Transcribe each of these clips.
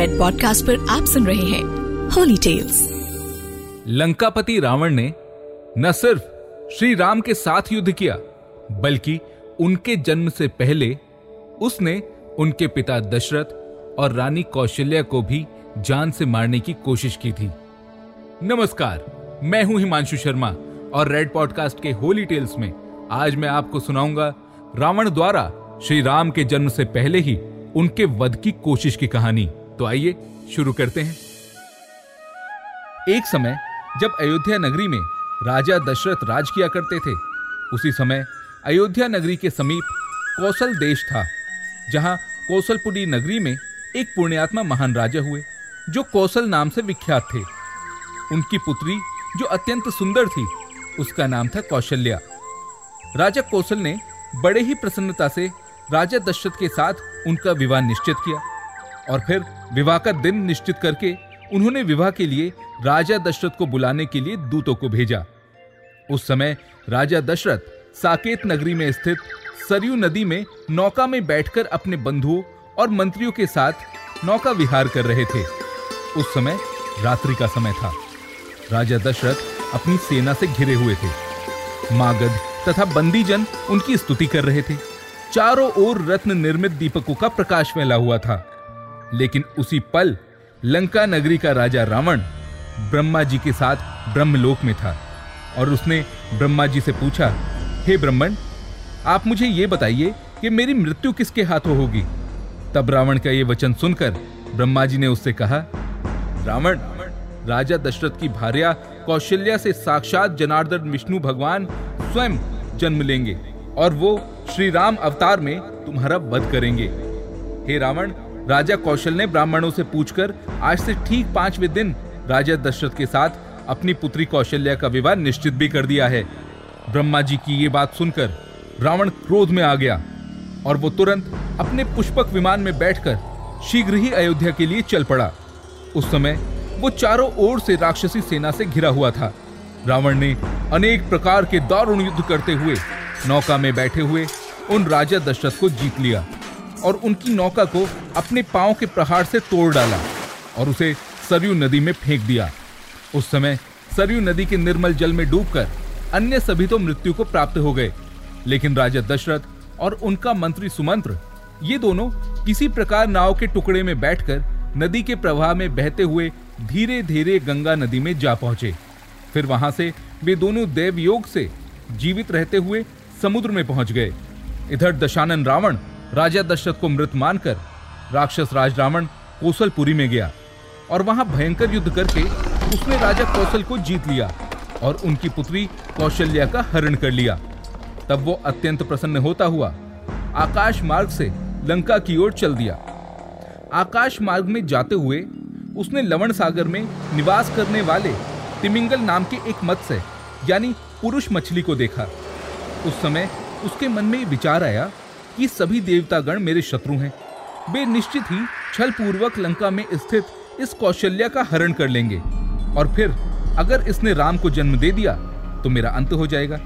Red podcast पर आप सुन रहे हैं होली टेल्स लंकापति रावण ने न सिर्फ़ श्री राम के साथ युद्ध किया, बल्कि उनके जन्म से पहले उसने उनके पिता दशरथ और रानी कौशल्या को भी जान से मारने की कोशिश की थी। नमस्कार, मैं हूँ हिमांशु शर्मा और रेड पॉडकास्ट के होली टेल्स में आज मैं आपको सुनाऊँगा रावण द्वारा श्री राम के जन्म से पहले ही उनके वध की कोशिश की कहानी। तो आइए, शुरू करते हैं। एक समय, जब अयोध्या नगरी में राजा दशरथ राज किया करते थे, उसी समय अयोध्या नगरी के समीप कौशल देश था, जहाँ कौशलपुरी नगरी में एक पुण्यात्मा महान राजा हुए, जो कौशल नाम से विख्यात थे। उनकी पुत्री, जो अत्यंत सुंदर थी, उसका नाम था कौशल्या। राजा कौशल ने बड़े ही प्रसन्नता से राजा दशरथ के साथ उनका विवाह निश्चित किया। और फिर विवाह का दिन निश्चित करके उन्होंने विवाह के लिए राजा दशरथ को बुलाने के लिए दूतों को भेजा। उस समय राजा दशरथ साकेत नगरी में स्थित सरयू नदी में नौका में बैठकर अपने बंधुओं और मंत्रियों के साथ नौका विहार कर रहे थे। उस समय रात्रि का समय था। राजा दशरथ अपनी सेना से घिरे हुए थे। मागध तथा बंदीजन उनकी स्तुति कर रहे थे। चारों ओर रत्न निर्मित दीपकों का प्रकाश फैला हुआ था। लेकिन उसी पल लंका नगरी का राजा रावण ब्रह्मा जी के साथ ब्रह्मलोक में था और उसने ब्रह्मा जी से पूछा, हे ब्रह्मण, आप मुझे ये बताइए कि मेरी मृत्यु किसके हाथों होगी? तब रावण का ये वचन सुनकर ब्रह्मा जी ने उससे कहा, रावण, राजा दशरथ की भार्या कौशल्या से साक्षात जनार्दन विष्णु भगवान स्वयं जन्म लेंगे और वो श्री राम अवतार में तुम्हारा वध करेंगे। हे रावण राजा कौशल ने ब्राह्मणों से पूछकर आज से ठीक पांचवे दिन राजा दशरथ के साथ अपनी पुत्री कौशल्या का विवाह निश्चित भी कर दिया है। ब्रह्मा जी की ये बात सुनकर रावण क्रोध में आ गया और वो तुरंत अपने पुष्पक विमान में बैठकर शीघ्र ही अयोध्या के लिए चल पड़ा। उस समय वो चारों ओर से राक्षसी सेना से घिरा हुआ था। रावण ने अनेक प्रकार के दारुण युद्ध करते हुए नौका में बैठे हुए उन राजा दशरथ को जीत लिया। और उनकी नौका को अपने पाँव के प्रहार से तोड़ डाला और उसे सरयू नदी में फेंक दिया। उस समय सरयू नदी के निर्मल जल में डूबकर अन्य सभी तो मृत्यु को प्राप्त हो गए। लेकिन राजा दशरथ और उनका मंत्री सुमंत्र, ये दोनों किसी प्रकार नाव के टुकड़े में बैठकर नदी के प्रवाह में बहते हुए धीरे धीरे गंगा नदी में जा पहुँचे। फिर वहाँ से वे दोनों देव योग से जीवित रहते हुए समुद्र में पहुँच गए। इधर दशानन रावण राजा दशरथ को मृत मानकर राक्षस राज रावण कौशलपुरी में गया और वहाँ भयंकर युद्ध करके उसने राजा कौशल को जीत लिया और उनकी पुत्री कौशल्या का हरण कर लिया। तब वो अत्यंत प्रसन्न होता हुआ आकाश मार्ग से लंका की ओर चल दिया। आकाश मार्ग में जाते हुए उसने लवण सागर में निवास करने वाले तिमिंगल नाम के एक मत्स्य, यानी पुरुष मछली को देखा। उस समय उसके मन में विचार आया कि सभी देवतागण मेरे शत्रु हैं। वे निश्चित ही छल पूर्वक लंका में स्थित इस कौशल्या का हरण कर लेंगे। और फिर, अगर इसने राम को जन्म दे दिया तो मेरा अंत हो जाएगा।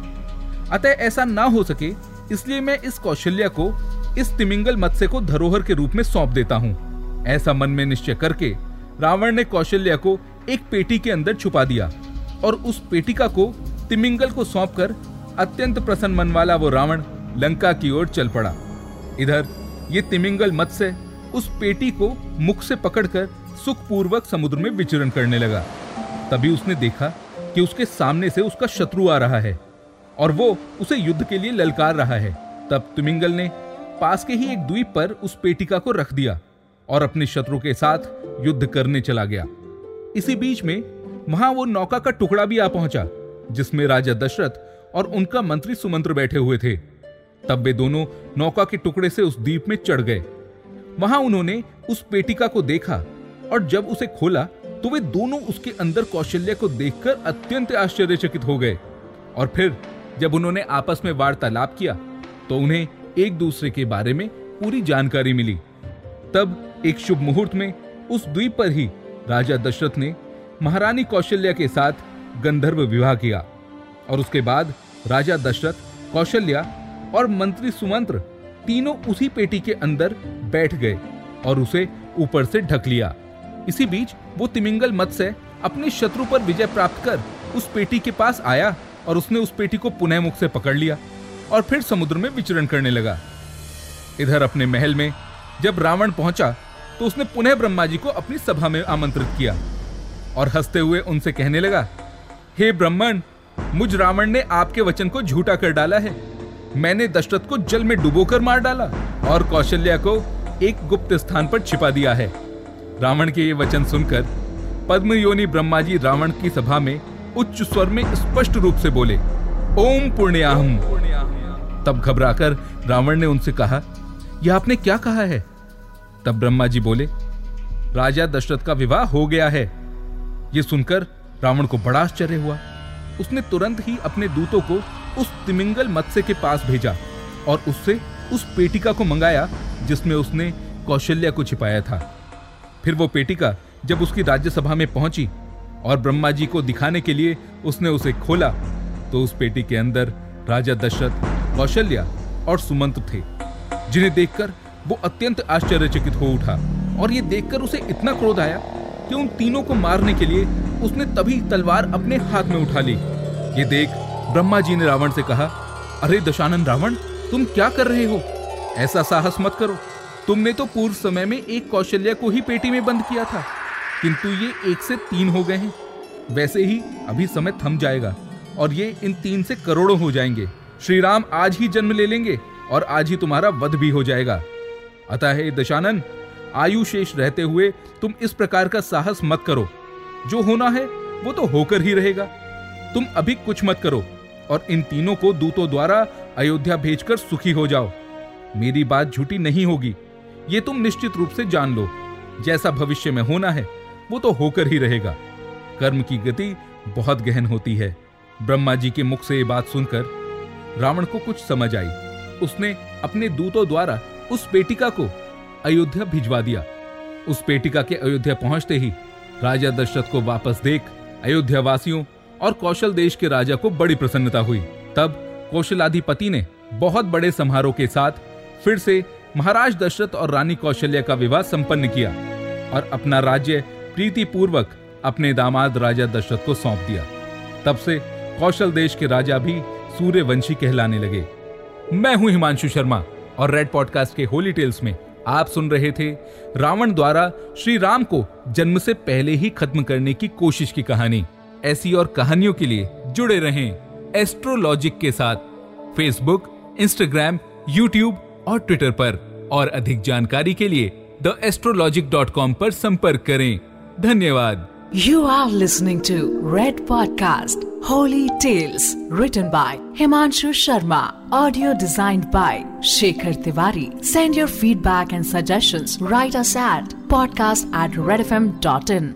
अतः ऐसा ना हो सके, इसलिए मैं इस कौशल्या को इस तिमिंगल मत्स्य को धरोहर के रूप में सौंप देता हूँ। ऐसा मन में निश्चय करके रावण ने कौशल्या को एक पेटी के अंदर छुपा दिया और उस पेटिका को तिमिंगल को सौंपकर अत्यंत प्रसन्न मन वाला वो रावण लंका की ओर चल पड़ा। इधर, ये तिमिंगल मत्स्य उस पेटी को मुख से पकड़कर सुखपूर्वक समुद्र में विचरण करने लगा। तभी उसने देखा कि उसके सामने से उसका शत्रु आ रहा है और वो उसे युद्ध के लिए ललकार रहा है। तब तिमिंगल ने पास के ही एक द्वीप पर उस पेटिका को रख दिया और अपने शत्रु के साथ युद्ध करने चला गया। इसी बीच में वहाँ वो नौका का टुकड़ा भी आ पहुँचा, जिसमें राजा दशरथ और उनका मंत्री सुमंत्र बैठे हुए थे। तब वे दोनों नौका के टुकड़े से उस द्वीप में चढ़ गए। वहाँ उन्होंने उस पेटिका को देखा और जब उसे खोला तो वे दोनों उसके अंदर कौशल्य को देखकर अत्यंत आश्चर्यचकित हो गए। और फिर, जब उन्होंने आपस में वार्तालाप किया तो उन्हें एक दूसरे के बारे में पूरी जानकारी मिली। तब एक शुभ मुहूर्त में उस द्वीप पर ही राजा दशरथ ने महारानी कौशल्या के साथ गंधर्व विवाह किया और उसके बाद राजा दशरथ कौशल्या और मंत्री सुमंत्र तीनों उसी पेटी के अंदर बैठ गए और उसे ऊपर से ढक लिया। इसी बीच वो तिमिंगल मत्स्य अपने शत्रु पर विजय प्राप्त कर उस पेटी के पास आया और उसने उस पेटी को पुनः मुख से पकड़ लिया और फिर समुद्र में विचरण करने लगा। इधर अपने महल में जब रावण पहुँचा तो उसने पुनः ब्रह्मा जी को अपनी सभा में आमंत्रित किया और हँसते हुए उनसे कहने लगा, हे hey ब्रह्मण, मुझ रावण ने आपके वचन को झूठा कर डाला है। मैंने दशरथ को जल में डुबोकर मार डाला और कौशल्या को एक गुप्त स्थान पर छिपा दिया है। रावण के ये वचन सुनकर पद्मयोनी ब्रह्मा जी रावण की सभा में उच्च स्वर में स्पष्ट रूप से बोले, ओम पुण्याहम तब घबराकर रावण ने उनसे कहा, यह आपने क्या कहा है? तब ब्रह्मा जी बोले, राजा दशरथ का विवाह हो गया है। यह सुनकर रावण को बड़ा आश्चर्य हुआ। उसने तुरंत ही अपने दूतों को उस तिमिंगल मत्स्य के पास भेजा और उससे उस पेटिका को मंगाया, जिसमें उसने कौशल्या को छिपाया था। फिर वो पेटिका जब उसकी राज्यसभा में पहुँची और ब्रह्मा जी को दिखाने के लिए उसने उसे खोला तो उस पेटी के अंदर राजा दशरथ, कौशल्या और सुमंत थे, जिन्हें देखकर वो अत्यंत आश्चर्यचकित हो उठा और ये देखकर उसे इतना क्रोध आया कि उन तीनों को मारने के लिए उसने तभी तलवार अपने हाथ में उठा ली। ये देख ब्रह्मा जी ने रावण से कहा, अरे दशानन रावण, तुम क्या कर रहे हो? ऐसा साहस मत करो। तुमने तो पूर्व समय में एक कौशल्या को ही पेटी में बंद किया था। किंतु ये एक से तीन हो गए हैं। वैसे ही अभी समय थम जाएगा और ये इन तीन से करोड़ों हो जाएँगे। श्री राम आज ही जन्म ले लेंगे और आज ही तुम्हारा वध भी हो जाएगा। अतः हे आयु शेष रहते हुए तुम इस प्रकार का साहस मत करो। जो होना है, वो तो होकर ही रहेगा। तुम अभी कुछ मत करो। और इन तीनों को दूतों द्वारा अयोध्या भेजकर सुखी हो जाओ। मेरी बात झूठी नहीं होगी। ये तुम निश्चित रूप से जान लो। जैसा भविष्य में होना है, वो तो होकर ही रहेगा। कर्म की गति बहुत गहन होती है। ब्रह्मा जी के मुख से ये बात सुनकर रावण को कुछ समझ आई। उसने अपने दूतों द्वारा उस पेटिका को अयोध्या भिजवा दिया। उस पेटिका के अयोध्या पहुँचते ही राजा दशरथ को वापस देख अयोध्या वासियों और कौशल देश के राजा को बड़ी प्रसन्नता हुई। तब कौशलाधिपति ने बहुत बड़े समारोह के साथ फिर से महाराज दशरथ और रानी कौशल्या का विवाह संपन्न किया और अपना राज्य प्रीति पूर्वक अपने दामाद राजा दशरथ को सौंप दिया। तब से कौशल देश के राजा भी सूर्यवंशी कहलाने लगे। मैं हूँ हिमांशु शर्मा और रेड पॉडकास्ट के होली टेल्स में आप सुन रहे थे रावण द्वारा श्री राम को जन्म से पहले ही खत्म करने की कोशिश की कहानी। ऐसी और कहानियों के लिए जुड़े रहें एस्ट्रोलॉजिक के साथ। फेसबुक इंस्टाग्राम यूट्यूब और ट्विटर पर। और अधिक जानकारी के लिए द एस्ट्रोलॉजिक डॉट कॉम आरोप संपर्क करें। धन्यवाद। You are listening to Red podcast Holy Tales return by Himanshu Sharma audio design by Shekhar Tiwari send your feedback and suggestion write at podcast at Red F M dot in